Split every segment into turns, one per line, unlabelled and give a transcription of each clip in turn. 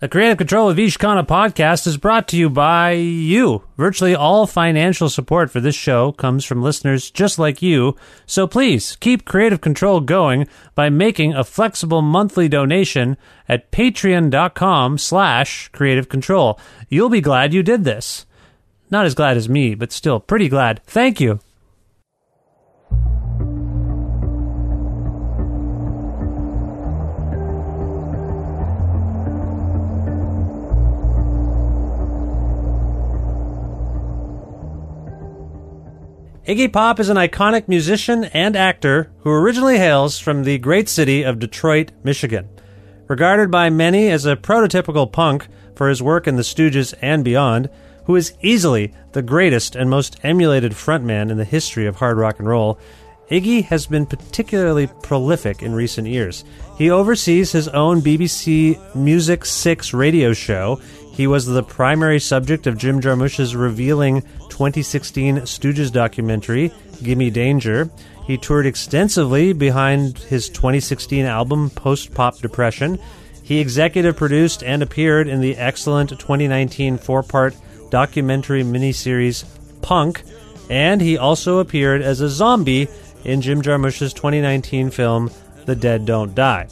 The Kreative Kontrol of Ishkana podcast is brought to you by you. Virtually all financial support for this show comes from listeners just like you. So please keep Kreative Kontrol going by making a flexible monthly donation at patreon.com slash creative control. You'll be glad you did this. Not as glad as me, but still pretty glad. Thank you. Iggy Pop is an iconic musician and actor who originally hails from the great city of Detroit, Michigan. Regarded by many as a prototypical punk for his work in the Stooges and beyond, who is easily the greatest and most emulated frontman in the history of hard rock and roll, Iggy has been particularly prolific in recent years. He oversees his own BBC Music 6 radio show. He was the primary subject of Jim Jarmusch's revealing 2016 Stooges documentary, Gimme Danger. He toured extensively behind his 2016 album, Post Pop Depression. He executive produced and appeared in the excellent 2019 four part documentary miniseries, Punk. And he also appeared as a zombie in Jim Jarmusch's 2019 film, The Dead Don't Die.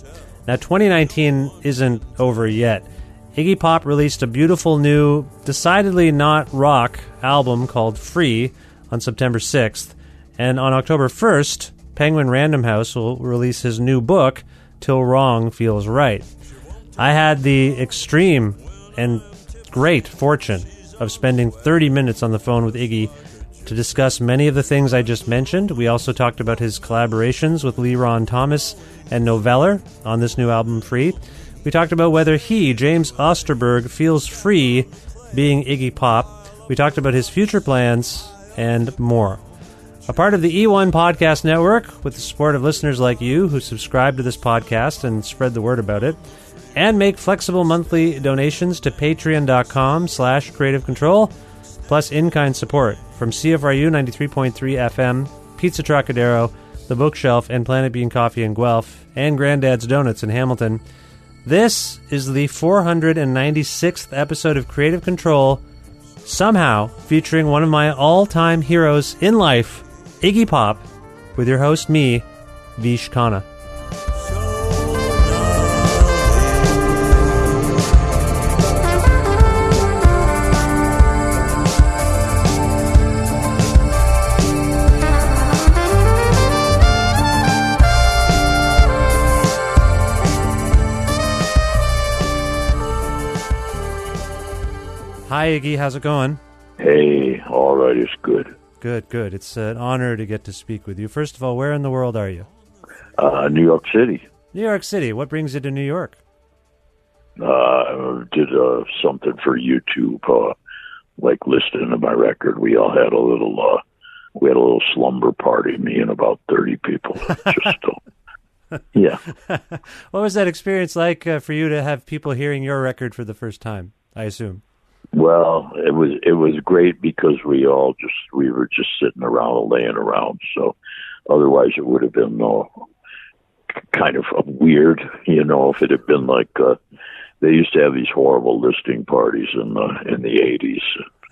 Now, 2019 isn't over yet. Iggy Pop released a beautiful new, decidedly not rock album called Free on September 6th, and on October 1st, Penguin Random House will release his new book, Till Wrong Feels Right. I had the extreme and great fortune of spending 30 minutes on the phone with Iggy to discuss many of the things I just mentioned. We also talked about his collaborations with Leron Thomas and Noveller on this new album, Free. We talked about whether he, James Osterberg, feels free being Iggy Pop. We talked about his future plans and more. A part of the E1 Podcast Network, with the support of listeners like you who subscribe to this podcast and spread the word about it, and make flexible monthly donations to patreon.com slash creative control, plus in-kind support from CFRU 93.3 FM, Pizza Trocadero, The Bookshelf, and Planet Bean Coffee in Guelph, and Granddad's Donuts in Hamilton. This is the 496th episode of Kreative Kontrol, somehow featuring one of my all-time heroes in life, Iggy Pop, with your host, me, Vish Khanna. Hi, Iggy. How's it going?
Hey, all right, it's good.
Good, good. It's an honor to get to speak with you. First of all, where in the world are you?
Uh, New York City.
New York City. What brings you to New York?
Uh, did uh, something for YouTube, uh, like listening to my record. We all had a little, uh, we had a little slumber party, me and about 30 people. Just, uh, yeah.
what was that experience like uh, for you to have people hearing your record for the first time? I assume.
Well, it was it was great because we all just we were just sitting around laying around. So otherwise, it would have been no kind of weird. You know, if it had been like uh, they used to have these horrible listing parties in the in the eighties,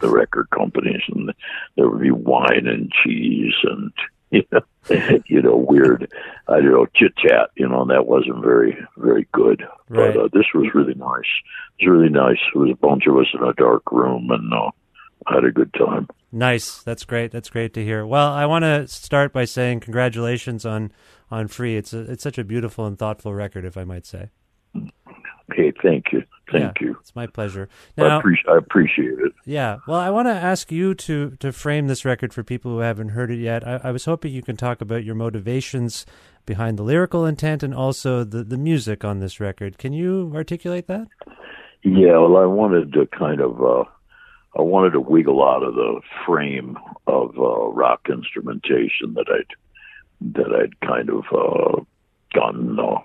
the record companies, and there would be wine and cheese and you know, you know, weird, I don't know, chit chat. You know, and that wasn't very very good.
Right.
But uh, this was really nice. It was really nice. It was a bunch of us in a dark room, and uh, had a good time.
Nice. That's great. That's great to hear. Well, I want to start by saying congratulations on on Free. It's a, it's such a beautiful and thoughtful record, if I might say.
Hey, thank you, thank
Yeah,
you.
It's my pleasure.
I,
Now,
appreciate I appreciate it.
yeah. Well, I want to ask you to to frame this record for people who haven't heard it yet. I, I was hoping you can talk about your motivations behind the lyrical intent and also the the music on this record. Can you articulate that?
Yeah, well, I wanted to kind of, uh, I wanted to wiggle out of the frame of uh, rock instrumentation that I'd that I'd kind of uh, gotten uh,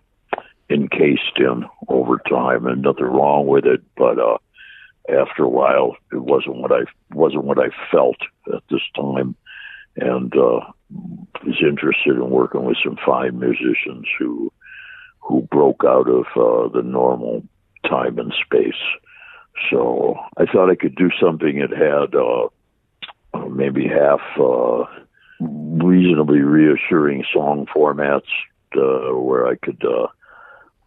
encased in over time, and nothing wrong with it. But uh, after a while, it wasn't what I wasn't what I felt at this time, and uh, was interested in working with some fine musicians who who broke out of uh, the normal time and space. So I thought I could do something that had uh, maybe half uh, reasonably reassuring song formats uh, where I could uh,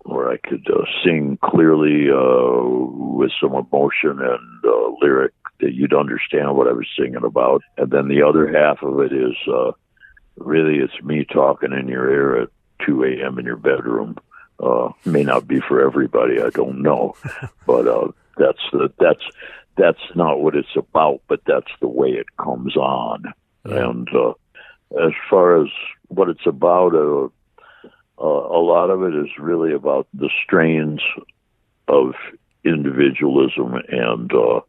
where I could uh, sing clearly uh, with some emotion and uh, lyric that you'd understand what I was singing about, and then the other half of it is uh, really it's me talking in your ear at 2 a.m. in your bedroom. Uh, may not be for everybody, I don't know, but uh, that's the, that's that's not what it's about, but that's the way it comes on.
Yeah.
And uh, as far as what it's about, uh, uh, a lot of it is really about the strains of individualism and uh,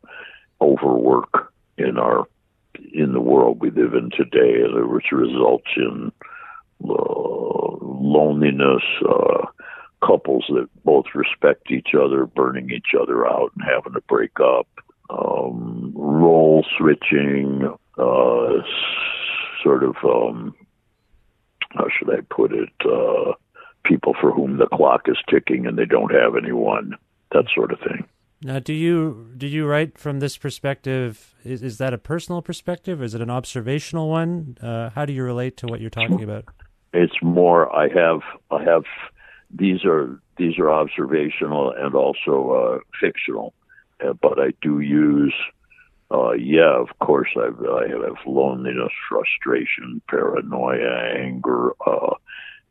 overwork in our in the world we live in today, which results in uh, loneliness, uh, couples that both respect each other burning each other out and having to break up, um, role switching, uh, sort of, um, how should I put it, uh, people for whom the clock is ticking and they don't have anyone, that sort of thing.
Now, do you do you write from this perspective? Is, is that a personal perspective? Is it an observational one? Uh, how do you relate to what you're talking about?
it's more i have i have these are these are observational and also uh fictional uh, but i do use uh yeah of course i've i have loneliness frustration paranoia anger uh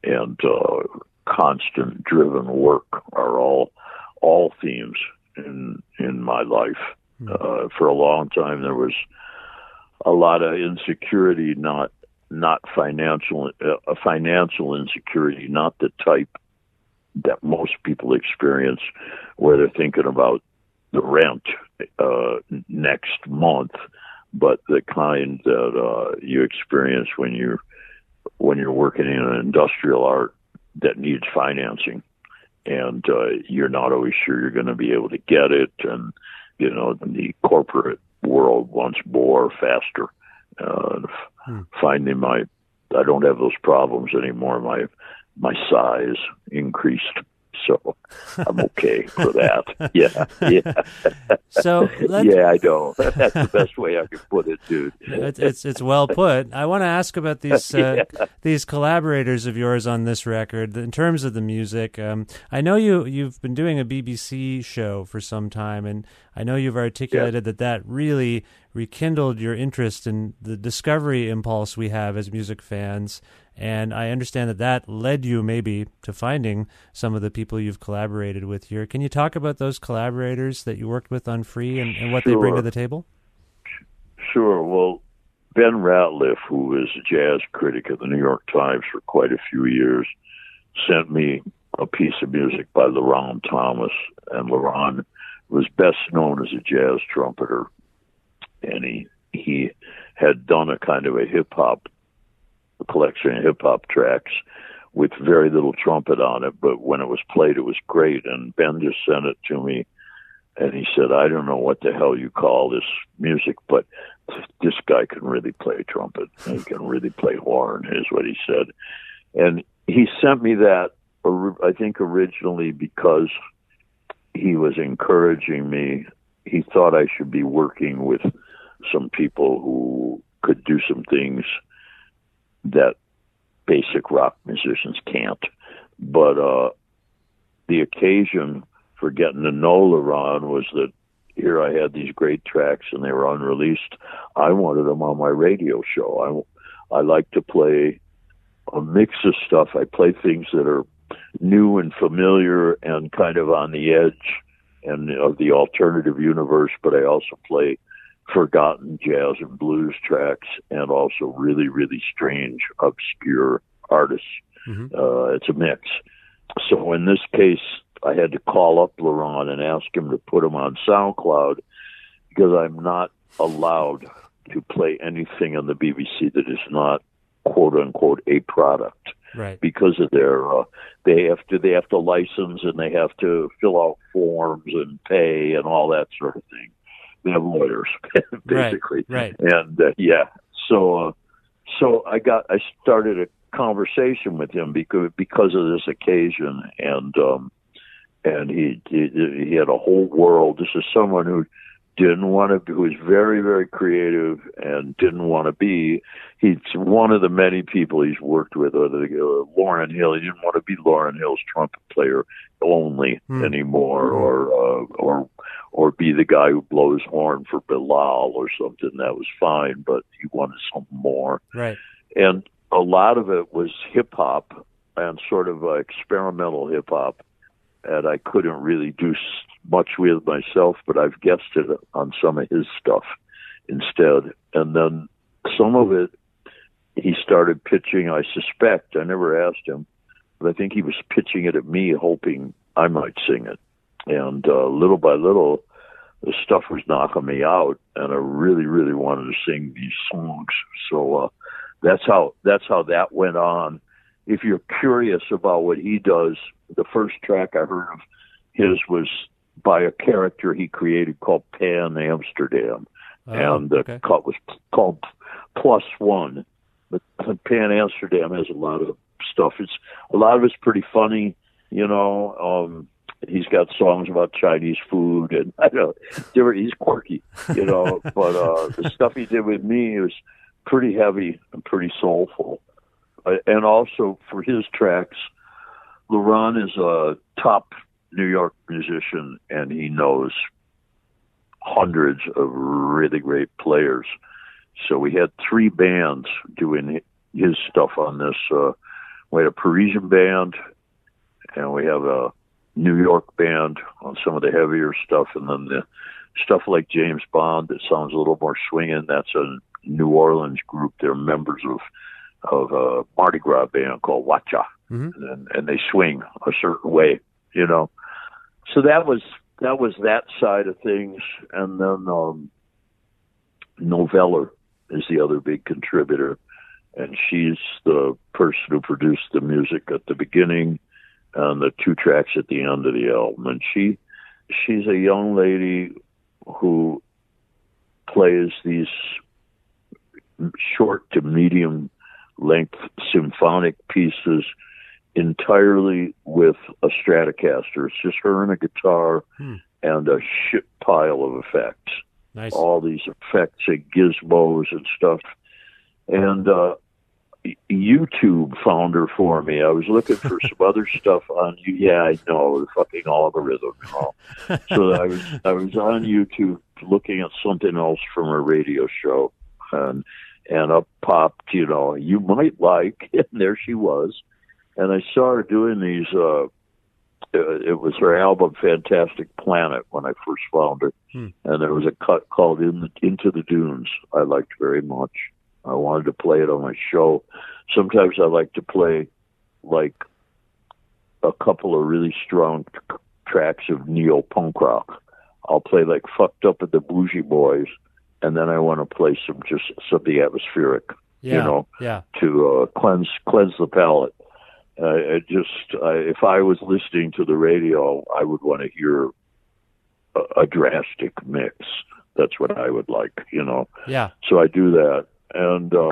and uh constant driven work are all all themes in in my life. Uh for a long time there was a lot of insecurity not not financial uh, a financial insecurity not the type that most people experience where they're thinking about the rent uh next month but the kind that uh you experience when you're when you're working in an industrial art that needs financing and uh you're not always sure you're going to be able to get it and you know the corporate world wants more faster uh, finding my I don't have those problems anymore. My my size increased, so I'm okay for that. Yeah, yeah,
So let's,
yeah. I don't. that's the best way I could put it, dude.
it's, it's it's well put. I want to ask about these uh, these collaborators of yours on this record in terms of the music. Um, I know you you've been doing a BBC show for some time, and I know you've articulated that that really rekindled your interest in the discovery impulse we have as music fans. And I understand that that led you maybe to finding some of the people you've collaborated with here. Can you talk about those collaborators that you worked with on Free and, and what they bring to the table?
Sure. Well, Ben Ratliff, who was a jazz critic at the New York Times for quite a few years, sent me a piece of music by Leron Thomas. And Leron was best known as a jazz trumpeter. And he, he had done a kind of a hip hop collection of hip hop tracks with very little trumpet on it, but when it was played, it was great. And Ben just sent it to me, and he said, "I don't know what the hell you call this music, but this guy can really play trumpet. He can really play horn," is what he said. and he sent me that. I think originally because he was encouraging me. He thought I should be working with some people who could do some things that basic rock musicians can't. But uh, the occasion for getting to know Leron was that here I had these great tracks and they were unreleased. I wanted them on my radio show. I I like to play a mix of stuff. I play things that are new and familiar and kind of on the edge and of the alternative universe, but I also play forgotten jazz and blues tracks and also really, really strange, obscure artists. Mm-hmm. Uh, it's a mix. So in this case, I had to call up Leron and ask him to put him on SoundCloud because I'm not allowed to play anything on the BBC that is not quote unquote a product.
Right.
Because of their, uh, they have to they have to license and they have to fill out forms and pay and all that sort of thing. They have lawyers, basically.
Right.
right. And uh, yeah, so uh, so I got I started a conversation with him because because of this occasion and um and he he, he had a whole world. This is someone who didn't want to, who was very, very creative and didn't want to be. He's one of the many people he's worked with, or the, uh, Lauryn Hill. He didn't want to be Lauryn Hill's trumpet player only mm. anymore, or uh, or or be the guy who blows horn for Bilal or something. That was fine, but he wanted something more.
Right.
And a lot of it was hip hop and sort of uh, experimental hip hop and I couldn't really do much with myself, but I've guessed it on some of his stuff instead. And then some of it, he started pitching. I suspect I never asked him, but I think he was pitching it at me, hoping I might sing it. And uh, little by little, the stuff was knocking me out, and I really, really wanted to sing these songs. So uh, that's how that's how that went on. If you're curious about what he does, the first track I heard of his was by a character he created called Pan Amsterdam,
oh,
and the
okay.
cut was called Plus One. But Pan Amsterdam has a lot of stuff. It's a lot of it's pretty funny, you know. Um, he's got songs about Chinese food, and I don't know he's quirky, you know. but uh, the stuff he did with me was pretty heavy and pretty soulful, uh, and also for his tracks Leron is a top New York musician, and he knows hundreds of really great players. So we had three bands doing his stuff on this. Uh, we had a Parisian band, and we have a New York band on some of the heavier stuff, and then the stuff like James Bond that sounds a little more swinging. That's a New Orleans group. They're members of of a Mardi Gras band called Watcha mm-hmm. and, and they swing a certain way, you know. So that was that was that side of things, and then um, Noveller is the other big contributor, and she's the person who produced the music at the beginning and the two tracks at the end of the album. And she she's a young lady who plays these short to medium length symphonic pieces entirely with a Stratocaster. It's just her and a guitar hmm. and a shit pile of effects.
Nice.
All these effects and gizmos and stuff. And uh, YouTube found her for me. I was looking for some other stuff on you. Yeah, I know the fucking algorithm and all. so I was I was on YouTube looking at something else from a radio show, and and up popped, you know, you might like, and there she was and I saw her doing these. Uh, it was her album Fantastic Planet when I first found her, hmm. and there was a cut called In the, Into the Dunes. I liked very much. I wanted to play it on my show. Sometimes I like to play like a couple of really strong t- tracks of neo punk rock. I'll play like "Fucked Up at the Bougie Boys," and then I want to play some just something atmospheric,
yeah,
you know,
yeah.
to uh, cleanse cleanse the palate. Uh, it just, uh, if I was listening to the radio, I would want to hear a, a drastic mix. That's what I would like, you know.
Yeah.
So I do that, and uh,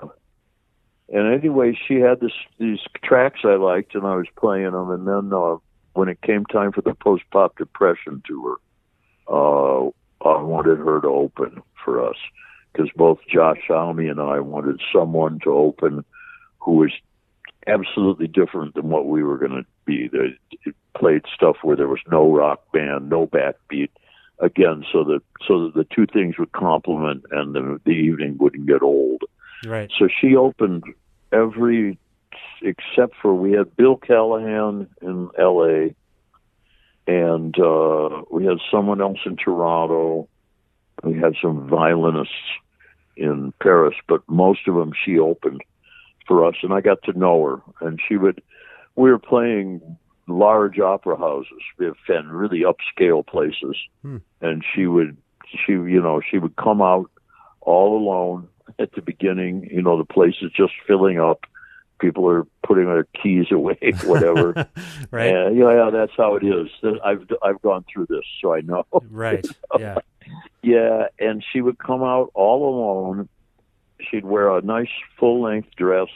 and anyway, she had this these tracks I liked, and I was playing them. And then uh, when it came time for the post pop depression tour, uh, I wanted her to open for us because both Josh Homme and I wanted someone to open who was absolutely different than what we were going to be. They played stuff where there was no rock band, no backbeat. Again, so that so that the two things would complement and the the evening wouldn't get old.
Right.
So she opened every except for we had Bill Callahan in L.A. and uh, we had someone else in Toronto. We had some violinists in Paris, but most of them she opened for us, and I got to know her. And she would, we were playing large opera houses and really upscale places,
Hmm.
and she would, she you know, she would come out all alone at the beginning. You know, the place is just filling up. People are putting their keys away, whatever.
right.
And, yeah, yeah, that's how it is. I've I've gone through this, so I know.
Right. Yeah.
Yeah, and she would come out all alone. She'd wear a nice full length dress,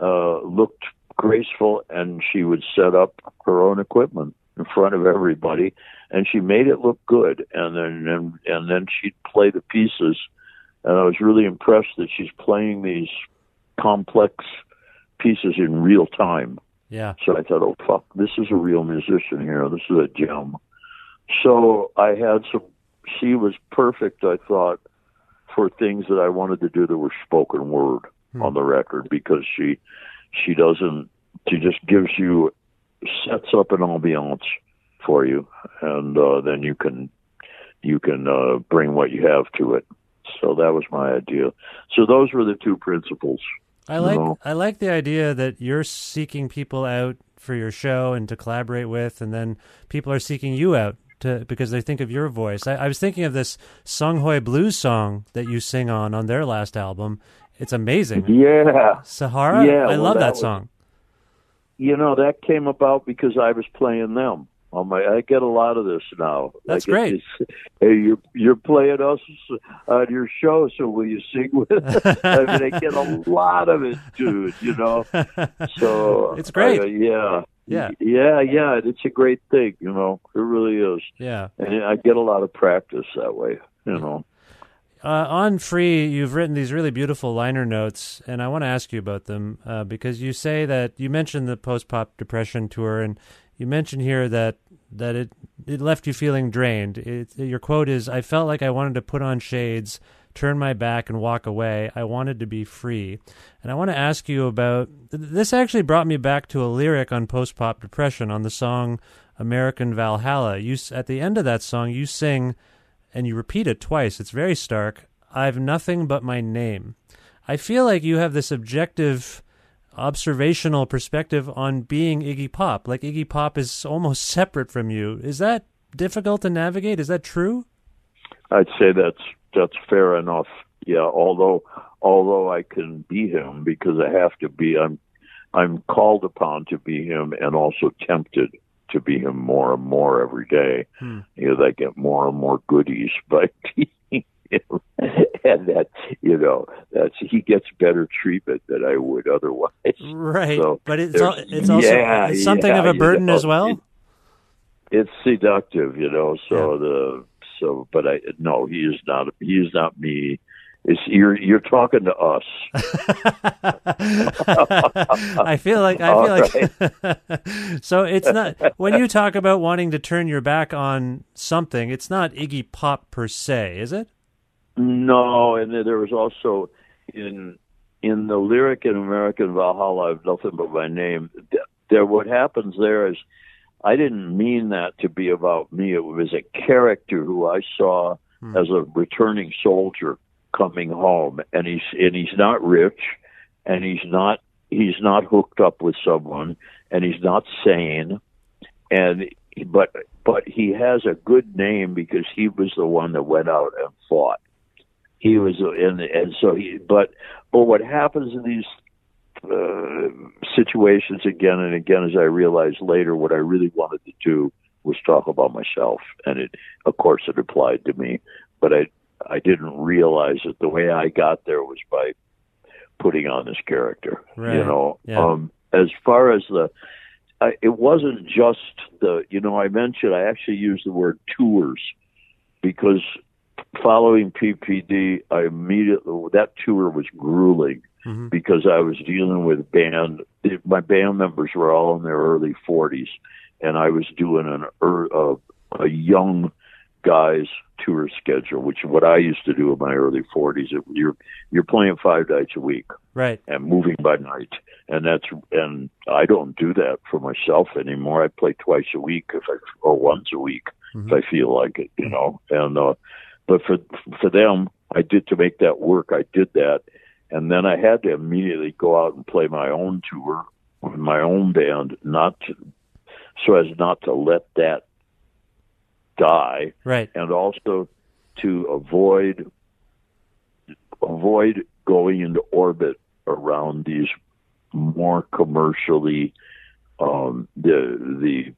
uh, looked graceful, and she would set up her own equipment in front of everybody, and she made it look good. And then and, and then she'd play the pieces, and I was really impressed that she's playing these complex pieces in real time.
Yeah.
So I thought, oh fuck, this is a real musician here. This is a gem. So I had some. She was perfect. I thought for things that I wanted to do that were spoken word hmm. on the record because she she doesn't. She just gives you sets up an ambiance for you, and uh, then you can you can uh, bring what you have to it. So that was my idea. So those were the two principles.
I like
No.
I like the idea that you're seeking people out for your show and to collaborate with, and then people are seeking you out to because they think of your voice. I, I was thinking of this Songhoy Blues song that you sing on on their last album. It's amazing.
Yeah.
Sahara.
Yeah,
I
well,
love
that
that
was-
song.
You know, that came about because I was playing them. On my, I get a lot of this now.
That's great.
this, hey, you're you're playing us on your show, so will you sing with? us? I mean, I get a lot of it, dude. You know, so
It's great.
uh, yeah,
Yeah.
yeah, yeah. It's a great thing. You know, it really is,
Yeah.
and I get a lot of practice that way. You know.
Uh, on Free, you've written these really beautiful liner notes, and I want to ask you about them uh, because you say that you mentioned the post pop depression tour, and you mentioned here that that it it left you feeling drained. It, your quote is, "I felt like I wanted to put on shades, turn my back, and walk away. I wanted to be free." And I want to ask you about th- this. Actually, brought me back to a lyric on post pop depression on the song "American Valhalla." You at the end of that song, you sing and you repeat it twice. It's very stark. I've nothing but my name. I feel like you have this objective, observational perspective on being Iggy Pop. Like Iggy Pop is almost separate from you. Is that difficult to navigate? Is that true?
I'd say that's that's fair enough. Yeah, although although I can be him because I have to be. I'm I'm called upon to be him, and also tempted to be him more and more every day.
Hmm.
You know, they get more and more goodies by him, and that you know that's he gets better treatment than I would otherwise.
Right.
So
but it's al- it's also
yeah,
it's something
yeah,
of a burden
know,
as well.
it- it's seductive, you know. So the so, but I no, he is not. He is not me. It's you're you're talking to us.
I feel like I feel like so it's not when you talk about wanting to turn your back on something, it's not Iggy Pop per se, is it?
No, and there was also in in the lyric in American Valhalla, I've nothing but my name. There, what happens there is, I didn't mean that to be about me. It was a character who I saw hmm. as a returning soldier coming home, and he's and he's not rich, and he's not he's not hooked up with someone, and he's not sane, and but but he has a good name because he was the one that went out and fought. He was in and so he but but what happens in these uh, situations again and again as i realized later what i really wanted to do was talk about myself and it of course it applied to me but i i didn't realize it the way i got there was by putting on this character.
Right.
You know,
Yeah.
um, as far as the, I, it wasn't just the. You know, I mentioned I actually used the word tours because following PPD, I immediately that tour was grueling
Mhm.
because I was dealing with band. My band members were all in their early forties, and I was doing an uh, a young guys tour schedule, which is what I used to do in my early forties. You're you're playing five nights a week
Right.
and moving by night, and that's and I don't do that for myself anymore. I play twice a week if I or once a week if I feel like it, you know. And uh, but for for them, I did to make that work. I did that, and then I had to immediately go out and play my own tour with my own band, not to, so as not to let that die
Right.
and also to avoid avoid going into orbit around these more commercially um, the the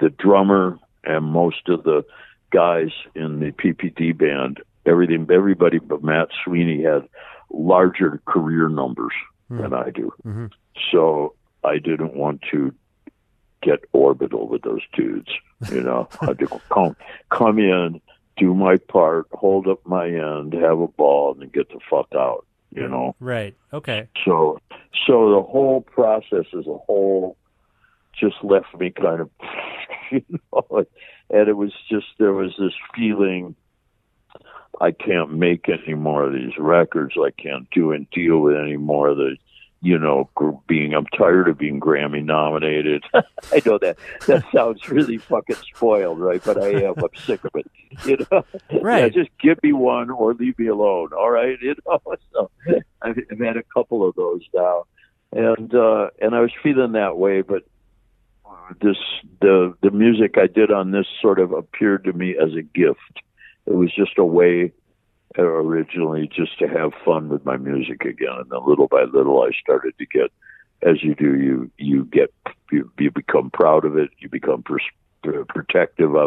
the drummer and most of the guys in the PPD band everything everybody but Matt Sweeney had larger career numbers than I do
Mhm.
so I didn't want to get orbital with those dudes. You know, I had to come come in, do my part, hold up my end, have a ball, and then get the fuck out. You know,
Right. Okay.
so so the whole process as a whole just left me kind of, you know, and it was just there was this feeling. I can't make any more of these records. I can't do and deal with any more of the, you know, being. I'm tired of being Grammy nominated. I know that that sounds really fucking spoiled, right? But I am. I'm sick of it. You know,
Right.
Yeah, just give me one or leave me alone. All right, you know. So I've, I've had a couple of those now, and uh, and I was feeling that way, but this the the music I did on this sort of appeared to me as a gift. It was just a way originally just to have fun with my music again, and then little by little I started to get, as you do, you you get you, you become proud of it, you become pers- protective of.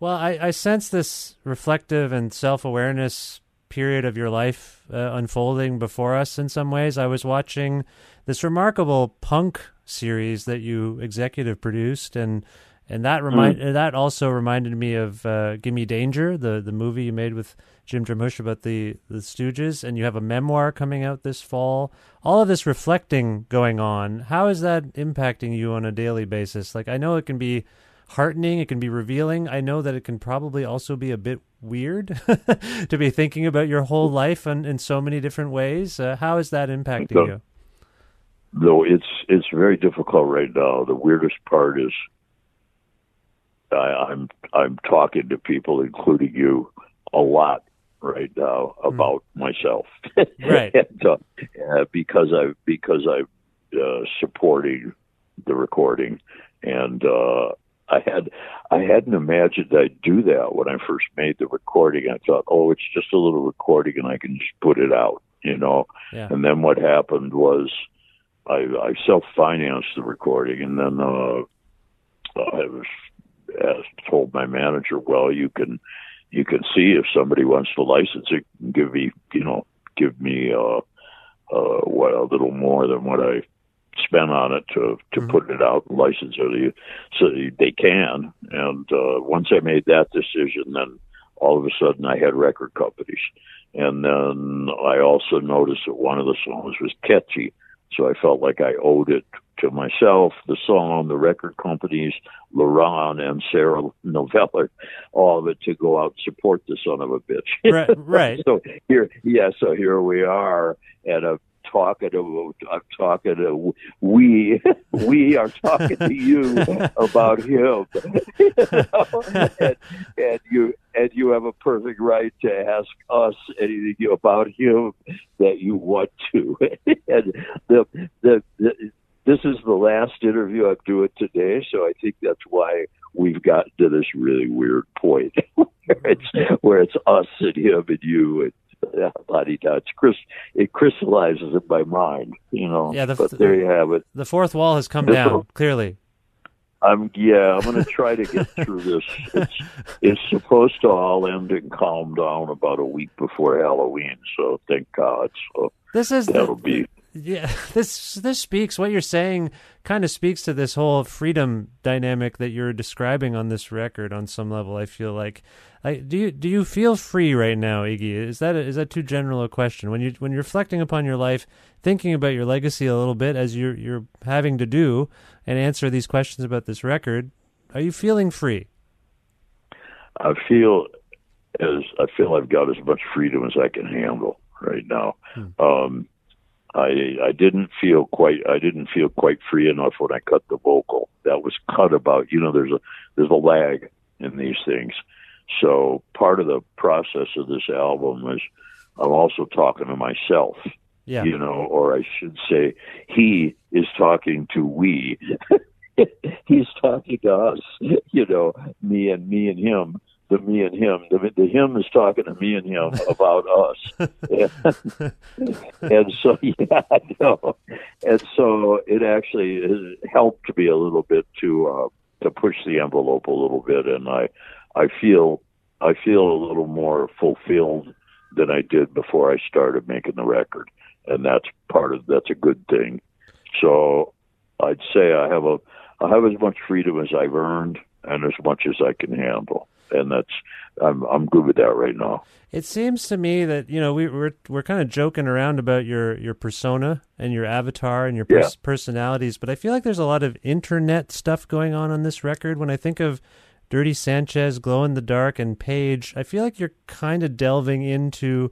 Well, I, I sense this reflective and self awareness period of your life uh, unfolding before us in some ways. I was watching this remarkable punk series that you executive produced, and and that remind that also reminded me of uh, "Gimme Danger," the the movie you made with Jim Jarmusch about the the Stooges, and you have a memoir coming out this fall. All of this reflecting going on. How is that impacting you on a daily basis? Like I know it can be heartening, it can be revealing. I know that it can probably also be a bit weird to be thinking about your whole life in, in so many different ways. Uh, how is that impacting
So-
you?
though it's it's very difficult right now. The weirdest part is I, I'm I'm talking to people, including you, a lot right now about myself,
Right.
and, uh, because I because I'm uh, supporting the recording, and uh, I had I hadn't imagined I'd do that when I first made the recording. I thought, oh, it's just a little recording, and I can just put it out, you know.
Yeah.
And then what happened was I, I self-financed the recording, and then uh, I was asked, told my manager, "Well, you can you can see if somebody wants to license it, give me, you know, give me uh, uh, what a little more than what I spent on it to to mm-hmm. put it out, and license it, so they can. And uh, once I made that decision, then all of a sudden I had record companies. And then I also noticed that one of the songs was catchy, so I felt like I owed it to myself, the song, the record companies, Leron and Sarah Noveller, all of it to go out and support the son of a bitch.
Right, right.
so here, yeah, so here we are at a talking to I'm talking to we we are talking to you about him, you know? and, and you and you have a perfect right to ask us anything about him that you want to. and the, the the this is the last interview I'm doing today, so I think that's why we've gotten to this really weird point where it's where it's us and him and you and body touch. Chris, it crystallizes in my mind, you know.
Yeah, the,
but there you have it.
The fourth wall has come down clearly.
I'm yeah. I'm going to try to get through this. It's it's supposed to all end and calm down about a week before Halloween. So thank God. So
this is
that'll
the,
be
yeah this this speaks what you're saying kind of speaks to this whole freedom dynamic that you're describing on this record on some level i feel like. I, do you do you feel free right now iggy? Is that is that too general a question? When you when you're reflecting upon your life thinking about your legacy a little bit as you're you're having to do and answer these questions about this record are you feeling free?
I feel as i feel i've got as much freedom as i can handle right now. Hmm. um I I didn't feel quite I didn't feel quite free enough when I cut the vocal. That was cut about you know there's a there's a lag in these things. So part of the process of this album is I'm also talking to myself.
Yeah.
You know, or I should say he is talking to we. He's talking to us, you know, me and me and him the me and him. The, the him is talking to me and him about us. and, and so, yeah, I know. And so it actually has helped me a little bit to uh, to push the envelope a little bit, and I I feel I feel a little more fulfilled than I did before I started making the record, and that's part of that's a good thing. So I'd say I have a I have as much freedom as I've earned and as much as I can handle and that's I'm I'm good with that right now.
It seems to me that you know we, we're we're kind of joking around about your your persona and your avatar and your pers- yeah. personalities, but I feel like there's a lot of internet stuff going on on this record. When I think of Dirty Sanchez, Glow in the Dark, and Page, I feel like you're kind of delving into,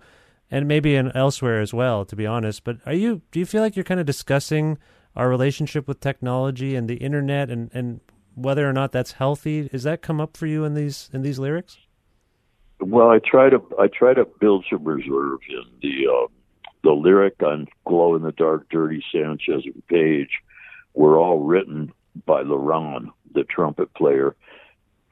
and maybe in elsewhere as well, to be honest. But are you? Do you feel like you're kind of discussing our relationship with technology and the internet and and whether or not that's healthy. Does that come up for you in these in these lyrics?
Well, I try to I try to build some reserve in the uh, the lyric on "Glow in the Dark," "Dirty Sanchez," and "Page" were all written by Leron, the trumpet player,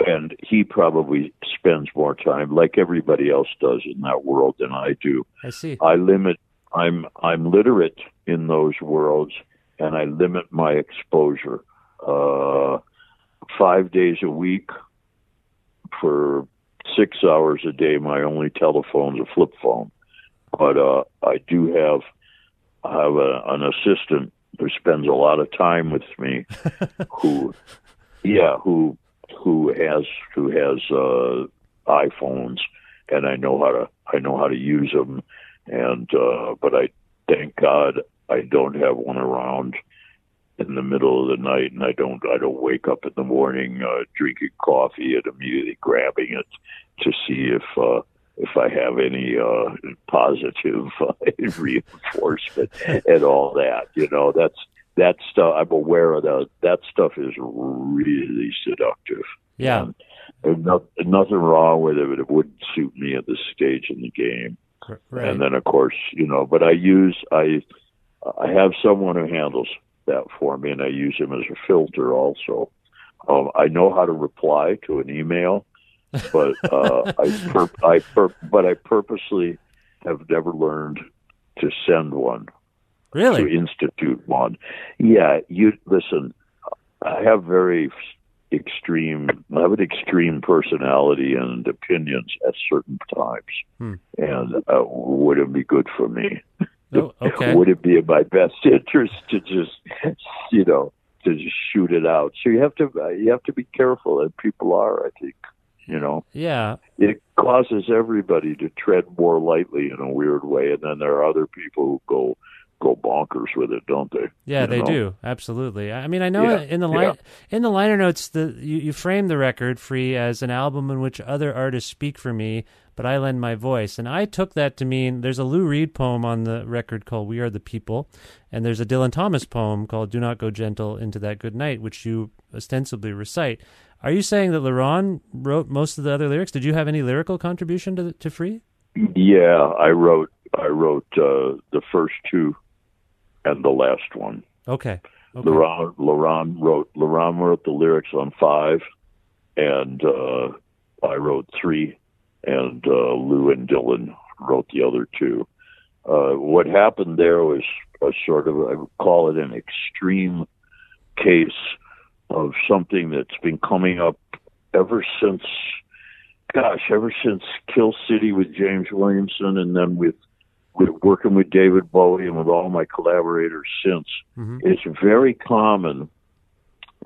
and he probably spends more time, like everybody else does in that world, than I do.
I see.
I limit. I'm I'm literate in those worlds, and I limit my exposure. Uh, five days a week for six hours a day. My only telephone's a flip phone, but uh, I do have I have a, an assistant who spends a lot of time with me. who, yeah, who who has who has uh, iPhones, and I know how to I know how to use them, and uh, but I thank God I don't have one around in the middle of the night, and I don't I don't wake up in the morning uh, drinking coffee and immediately grabbing it to see if uh, if I have any uh, positive uh, reinforcement and all that. You know, that's that stuff. I'm aware of that. That stuff is really seductive.
Yeah.
And no, nothing wrong with it, but it wouldn't suit me at this stage in the game.
Right.
And then, of course, you know, but I use I I have someone who handles that for me, and I use him as a filter also. Um, I know how to reply to an email, but uh, I, pur- I pur- but I purposely have never learned to send one.
Really?
To institute one. Yeah, you listen. I have very extreme. I have an extreme personality and opinions at certain times,
Hmm.
and uh, would it be good for me?
Oh, okay.
would it be in my best interest to just, you know, to just shoot it out? So you have to uh, you have to be careful, and people are. I think, you know,
Yeah.
it causes everybody to tread more lightly in a weird way, and then there are other people who go go bonkers with it, don't they?
Yeah,
You
they
know?
do. Absolutely. I mean, I know
Yeah,
in the
yeah.
in the liner notes the you, you frame the record free as an album in which other artists speak for me, but I lend my voice. And I took that to mean there's a Lou Reed poem on the record called We Are the People, and there's a Dylan Thomas poem called Do Not Go Gentle into That Good Night, which you ostensibly recite. Are you saying that Leron wrote most of the other lyrics? Did you have any lyrical contribution to to Free?
Yeah, I wrote I wrote uh, the first two and the last one.
Okay. Okay.
Leron Leron wrote Leron wrote the lyrics on five, and uh, I wrote three, and uh, Lou and Dylan wrote the other two. Uh, what happened there was a sort of I would call it an extreme case of something that's been coming up ever since, gosh, ever since Kill City with James Williamson, and then with working with David Bowie and with all my collaborators since.
Mhm.
It's very common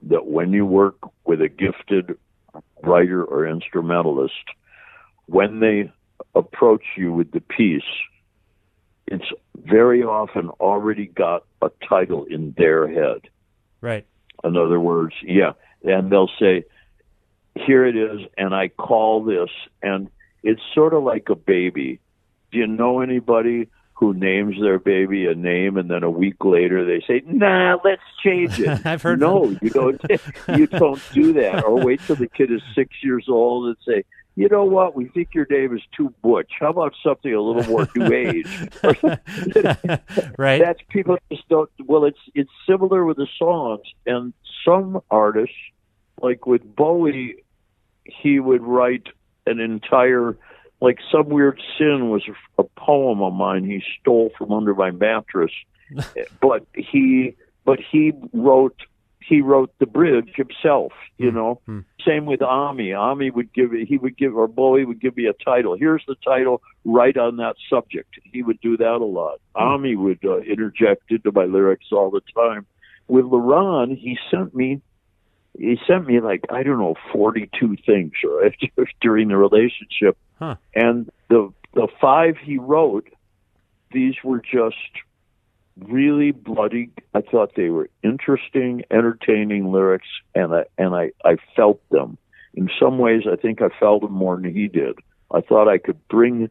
that when you work with a gifted writer or instrumentalist, when they approach you with the piece, it's very often already got a title in their head.
Right.
In other words, yeah, and they'll say, "Here it is," and I call this, and it's sort of like a baby. Do you know anybody who names their baby a name, and then a week later they say, "Nah, let's change it"?
I've heard
no, you don't. you don't do that, or wait till the kid is six years old and say. You know what? We think your name is too butch. How about something a little more new age?
right.
That's people just don't. Well, it's it's similar with the songs, and some artists, like with Bowie, he would write an entire, like some weird sin was a poem of mine he stole from under my mattress, but he but he wrote he wrote the bridge himself. You hmm. know, hmm. same with Homme. Homme would give he would give or Bowie would give me a title. Here's the title. Write on that subject. He would do that a lot. Hmm. Homme would uh, interject into my lyrics all the time. With Leron, he sent me he sent me like I don't know forty two things right during the relationship,
Huh.
and the the five he wrote, these were just really bloody. I thought they were interesting, entertaining lyrics, and I and I I felt them. In some ways, I think I felt them more than he did. I thought I could bring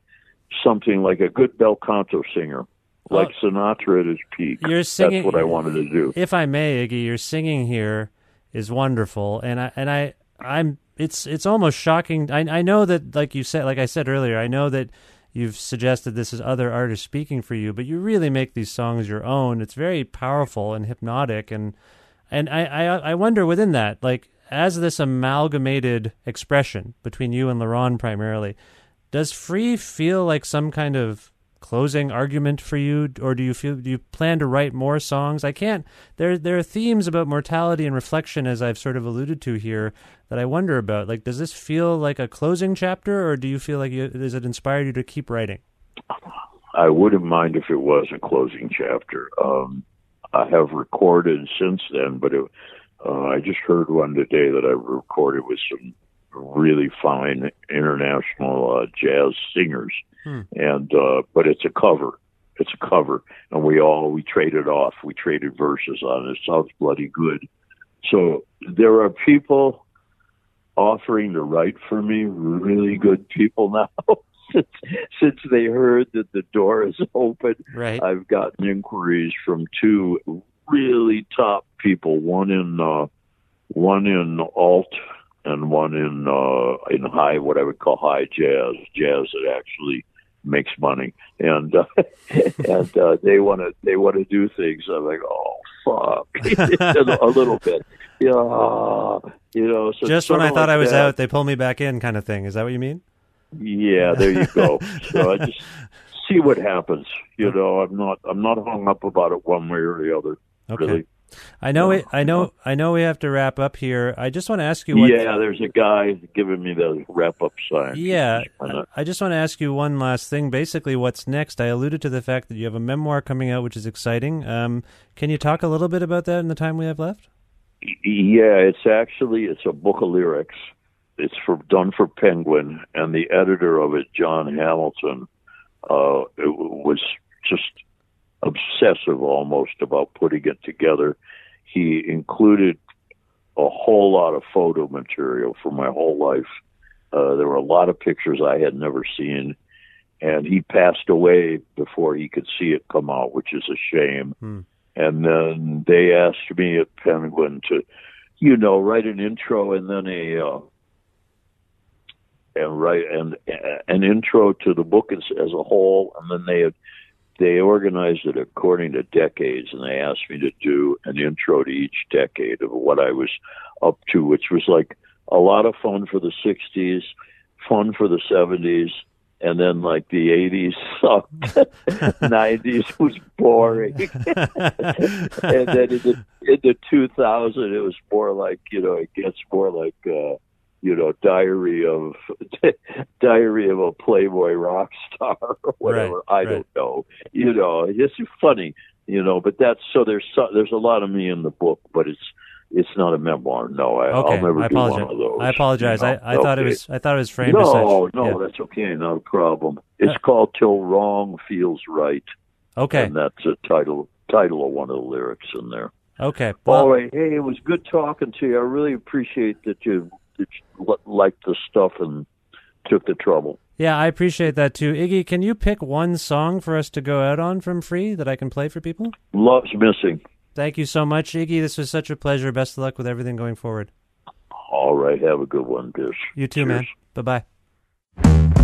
something like a good bel canto singer, like Sinatra at his peak.
You're singing-
That's what I wanted to do.
if I may, Iggy, your singing here is wonderful, and I and I I'm it's it's almost shocking. I I know that like you said, like I said earlier, I know that you've suggested this is other artists speaking for you, but you really make these songs your own. It's very powerful and hypnotic, and and I I I wonder within that, like as this amalgamated expression between you and Leron primarily, does free feel like some kind of closing argument for you or do you feel do you plan to write more songs? I can't there there are themes about mortality and reflection as i've sort of alluded to here that i wonder about. Like does this feel like a closing chapter or do you feel like you, does it inspire you to keep writing?
I wouldn't mind if it was a closing chapter. Um, I have recorded since then, but it, uh, I just heard one today that I recorded with some really fine international uh, jazz singers, and uh, but it's a cover. It's a cover, and we all we traded off. We traded verses on it. It sounds bloody good. So there are people offering to write for me, really good people now. since, since they heard that the door is open,
Right.
I've gotten inquiries from two really top people. One in uh, one in alt and one in uh, in high, what I would call high jazz, jazz that actually makes money. And uh, and uh, they want to they want to do things. I'm like, oh fuck, a little bit. Yeah, you know. So
just when i thought
like
i was
that.
out they pull me back in kind of thing is that what you mean
Yeah, there you go. so I just see what happens. You know, I'm not I'm not hung up about it one way or the other.
okay
Really.
I know it. I know. I know we have to wrap up here. I just want to ask you. What,
yeah, there's a guy giving me the wrap up sign.
Yeah, I just want to ask you one last thing. Basically, what's next? I alluded to the fact that you have a memoir coming out, which is exciting. Um, can you talk a little bit about that in the time we have left?
Yeah, it's actually it's a book of lyrics. It's for done for Penguin, and the editor of it, John Hamilton, uh, was just obsessive almost about putting it together. He included a whole lot of photo material for my whole life. Uh, there were a lot of pictures I had never seen, and he passed away before he could see it come out, which is a shame.
Hmm.
And then they asked me at Penguin to, you know, write an intro and then a uh, and write and uh, an intro to the book as, as a whole, and then they had they organized it according to decades, and they asked me to do an intro to each decade of what I was up to, which was like a lot of fun for the '60s, fun for the '70s, and then like the 80s sucked. 90s was boring. And then in the, in the 2000 it was more like you know it gets more like uh you know diary of diary of a playboy rock star or whatever
Right,
i
right.
don't know you know it's funny you know but that's so there's so, there's a lot of me in the book but it's it's not a memoir no I,
Okay,
i'll never
I
do one
apologize.
of those
I apologize.
you know?
I, I thought it was. I thought it was framed as
no,
such.
no,
Yeah.
that's okay, no problem. Uh, it's called "Till Wrong Feels Right,"
Okay.
and that's a title title of one of the lyrics in there.
Okay. Well,
All right, hey, it was good talking to you. I really appreciate that you, that you li- liked the stuff and took the trouble.
yeah, I appreciate that too. Iggy, can you pick one song for us to go out on from Free that I can play for people?
Love's missing.
Thank you so much, Iggy. This was such a pleasure. Best of luck with everything going forward.
All right, have a good one, Bish.
You too, man. Bye bye.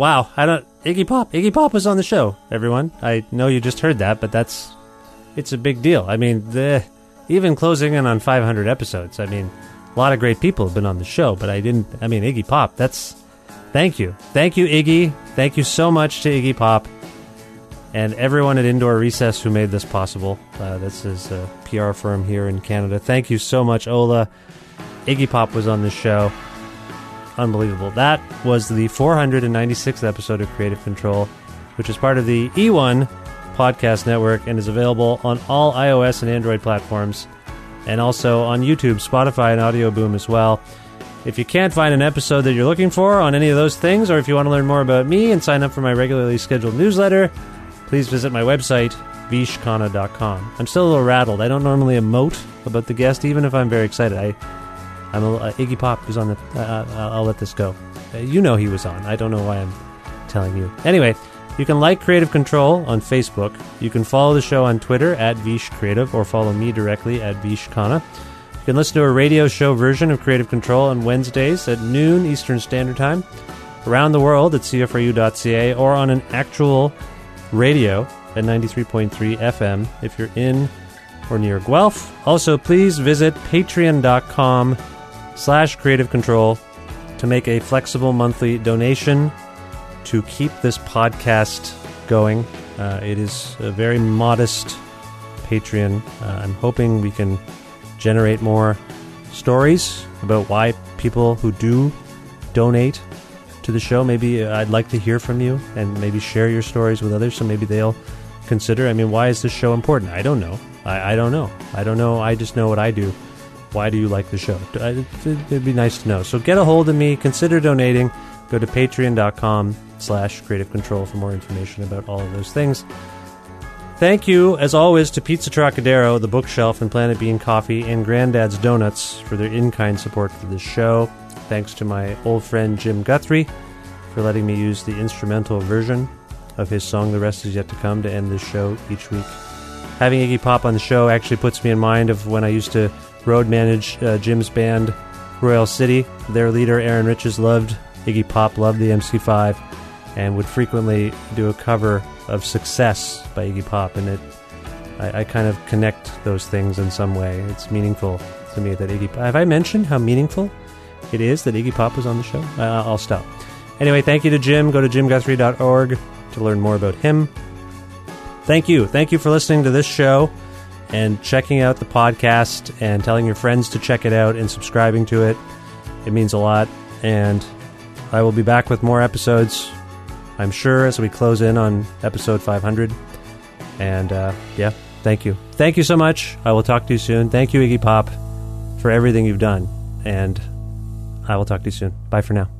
Wow! I don't. Iggy Pop. Iggy Pop was on the show. Everyone, I know you just heard that, but that's it's a big deal. I mean, the even closing in on 500 episodes. I mean, a lot of great people have been on the show, but I didn't. I mean, Iggy Pop. That's thank you, thank you, Iggy. Thank you so much to Iggy Pop and everyone at Indoor Recess who made this possible. Uh, this is a PR firm here in Canada. Thank you so much, Ola. Iggy Pop was on the show. Unbelievable. That was the 496th episode of Kreative Kontrol, which is part of the E1 podcast network and is available on all iOS and Android platforms and also on YouTube, Spotify, and Audio Boom as well. If you can't find an episode that you're looking for on any of those things, or if you want to learn more about me and sign up for my regularly scheduled newsletter, please visit my website, vishkhanna.com. I'm still a little rattled. I don't normally emote about the guest, even if I'm very excited. I I'm a, uh, Iggy Pop was on the. Uh, uh, I'll let this go. Uh, you know he was on. I don't know why I'm telling you. Anyway, you can like Kreative Kontrol on Facebook. You can follow the show on Twitter at Vish Creative or follow me directly at Vish. You can listen to a radio show version of Kreative Kontrol on Wednesdays at noon Eastern Standard Time around the world at CFRU.ca or on an actual radio at 93.3 FM if you're in or near Guelph. Also, please visit patreon.com slash creative control to make a flexible monthly donation to keep this podcast going. Uh, it is a very modest Patreon. Uh, I'm hoping we can generate more stories about why people who do donate to the show, maybe uh, I'd like to hear from you and maybe share your stories with others so maybe they'll consider. I mean, why is this show important? I don't know. I, I don't know. I don't know. I just know what I do. Why do you like the show? Uh, it'd be nice to know. So get a hold of me. Consider donating. Go to patreon.com slash creative control for more information about all of those things. Thank you, as always, to Pizza Trocadero, The Bookshelf, and Planet Bean Coffee, and Granddad's Donuts for their in kind support for this show. Thanks to my old friend Jim Guthrie for letting me use the instrumental version of his song The Rest Is Yet to Come to end this show each week. Having Iggy Pop on the show actually puts me in mind of when I used to road manage uh, Jim's band, Royal City. Their leader, Aaron Riches, loved Iggy Pop, loved the MC5, and would frequently do a cover of Success by Iggy Pop. And it, I, I kind of connect those things in some way. It's meaningful to me that Iggy Have I mentioned how meaningful it is that Iggy Pop was on the show? Uh, I'll stop. Anyway, thank you to Jim. Go to jimguthrie.org to learn more about him. Thank you. Thank you for listening to this show and checking out the podcast and telling your friends to check it out and subscribing to it. It means a lot. And I will be back with more episodes, I'm sure, as we close in on episode 500. And uh, yeah, thank you. Thank you so much. I will talk to you soon. Thank you, Iggy Pop, for everything you've done. And I will talk to you soon. Bye for now.